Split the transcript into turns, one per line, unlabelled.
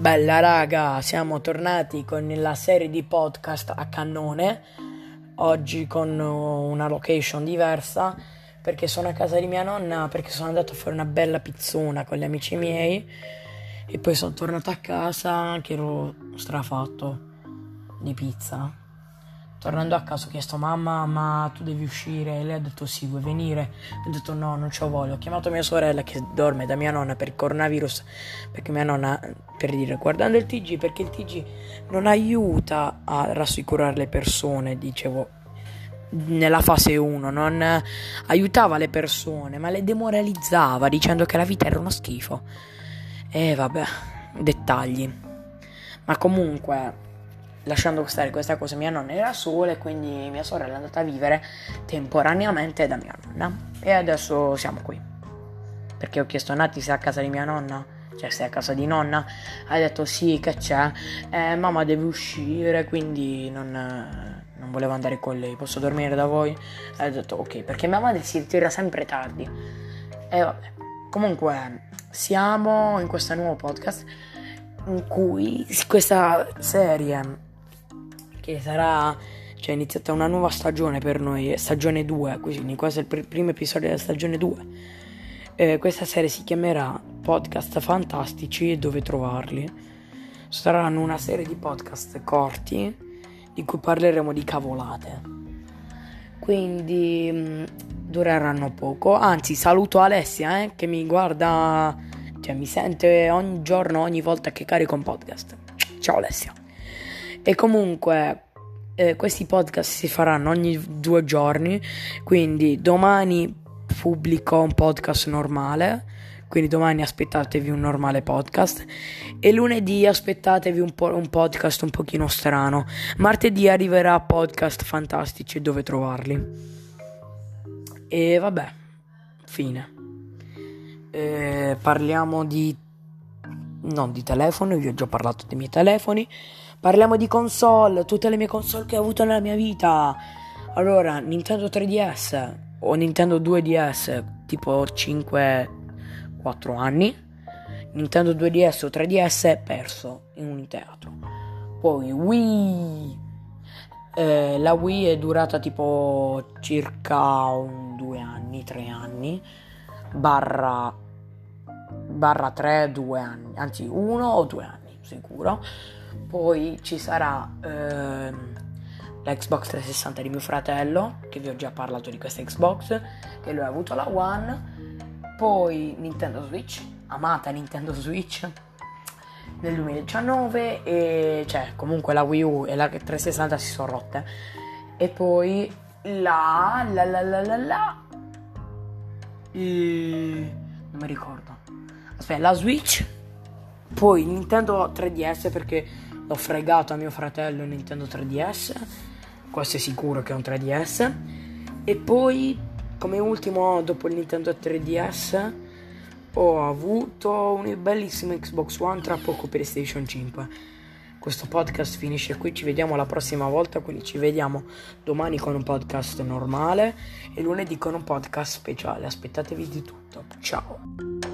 Bella raga, siamo tornati con la serie di podcast a cannone. Oggi con una location diversa perché sono a casa di mia nonna perché sono andato a fare una bella pizzona con gli amici miei e poi sono tornato a casa che ero strafatto di pizza. Tornando a casa ho chiesto mamma ma tu devi uscire? E lei ha detto sì vuoi venire? Ho detto no non ce voglio ho chiamato mia sorella che dorme da mia nonna per il coronavirus perché mia nonna per dire guardando il TG perché il TG non aiuta a rassicurare le persone dicevo nella fase 1 non aiutava le persone ma le demoralizzava dicendo che la vita era uno schifo. E vabbè dettagli. Ma comunque lasciando stare questa cosa mia nonna era sola e quindi mia sorella è andata a vivere temporaneamente da mia nonna. E adesso siamo qui. Perché ho chiesto a Nati se è a casa di mia nonna? Cioè se è a casa di nonna? Ha detto sì che c'è. Eh, mamma deve uscire quindi non, non volevo andare con lei. Posso dormire da voi? Ha detto ok perché mia madre si ritira sempre tardi. E vabbè. Comunque siamo in questo nuovo podcast in cui questa serie che sarà cioè iniziata una nuova stagione per noi, stagione 2, quindi questo è il pr- primo episodio della stagione 2. Eh, questa serie si chiamerà Podcast Fantastici e dove trovarli. Saranno una serie di podcast corti di cui parleremo di cavolate. Quindi mm, dureranno poco. Anzi, saluto Alessia eh, che mi guarda, cioè mi sente ogni giorno, ogni volta che carico un podcast. Ciao Alessia. E comunque eh, questi podcast si faranno ogni due giorni, quindi domani pubblico un podcast normale, quindi domani aspettatevi un normale podcast e lunedì aspettatevi un, po- un podcast un pochino strano. Martedì arriverà podcast fantastici dove trovarli. E vabbè, fine. Eh, parliamo di... non di telefono, vi ho già parlato dei miei telefoni. Parliamo di console, tutte le mie console che ho avuto nella mia vita. Allora, Nintendo 3DS o Nintendo 2DS, tipo 5-4 anni. Nintendo 2DS o 3DS perso in un teatro. Poi Wii. Eh, la Wii è durata tipo circa un, due anni, tre anni. Barra, barra 3, due anni. Anzi, uno o due anni, sicuro poi ci sarà ehm, l'Xbox 360 di mio fratello, che vi ho già parlato di questa Xbox, che lui ha avuto la One. Poi Nintendo Switch, amata Nintendo Switch nel 2019 e cioè comunque la Wii U e la 360 si sono rotte. E poi la la la la la la e... non mi ricordo. Aspetta, la Switch poi Nintendo 3DS perché l'ho fregato a mio fratello Nintendo 3DS. Questo è sicuro che è un 3DS. E poi, come ultimo, dopo il Nintendo 3DS, ho avuto un bellissimo Xbox One, tra poco PlayStation 5. Questo podcast finisce qui, ci vediamo la prossima volta, quindi ci vediamo domani con un podcast normale e lunedì con un podcast speciale. Aspettatevi di tutto. Ciao.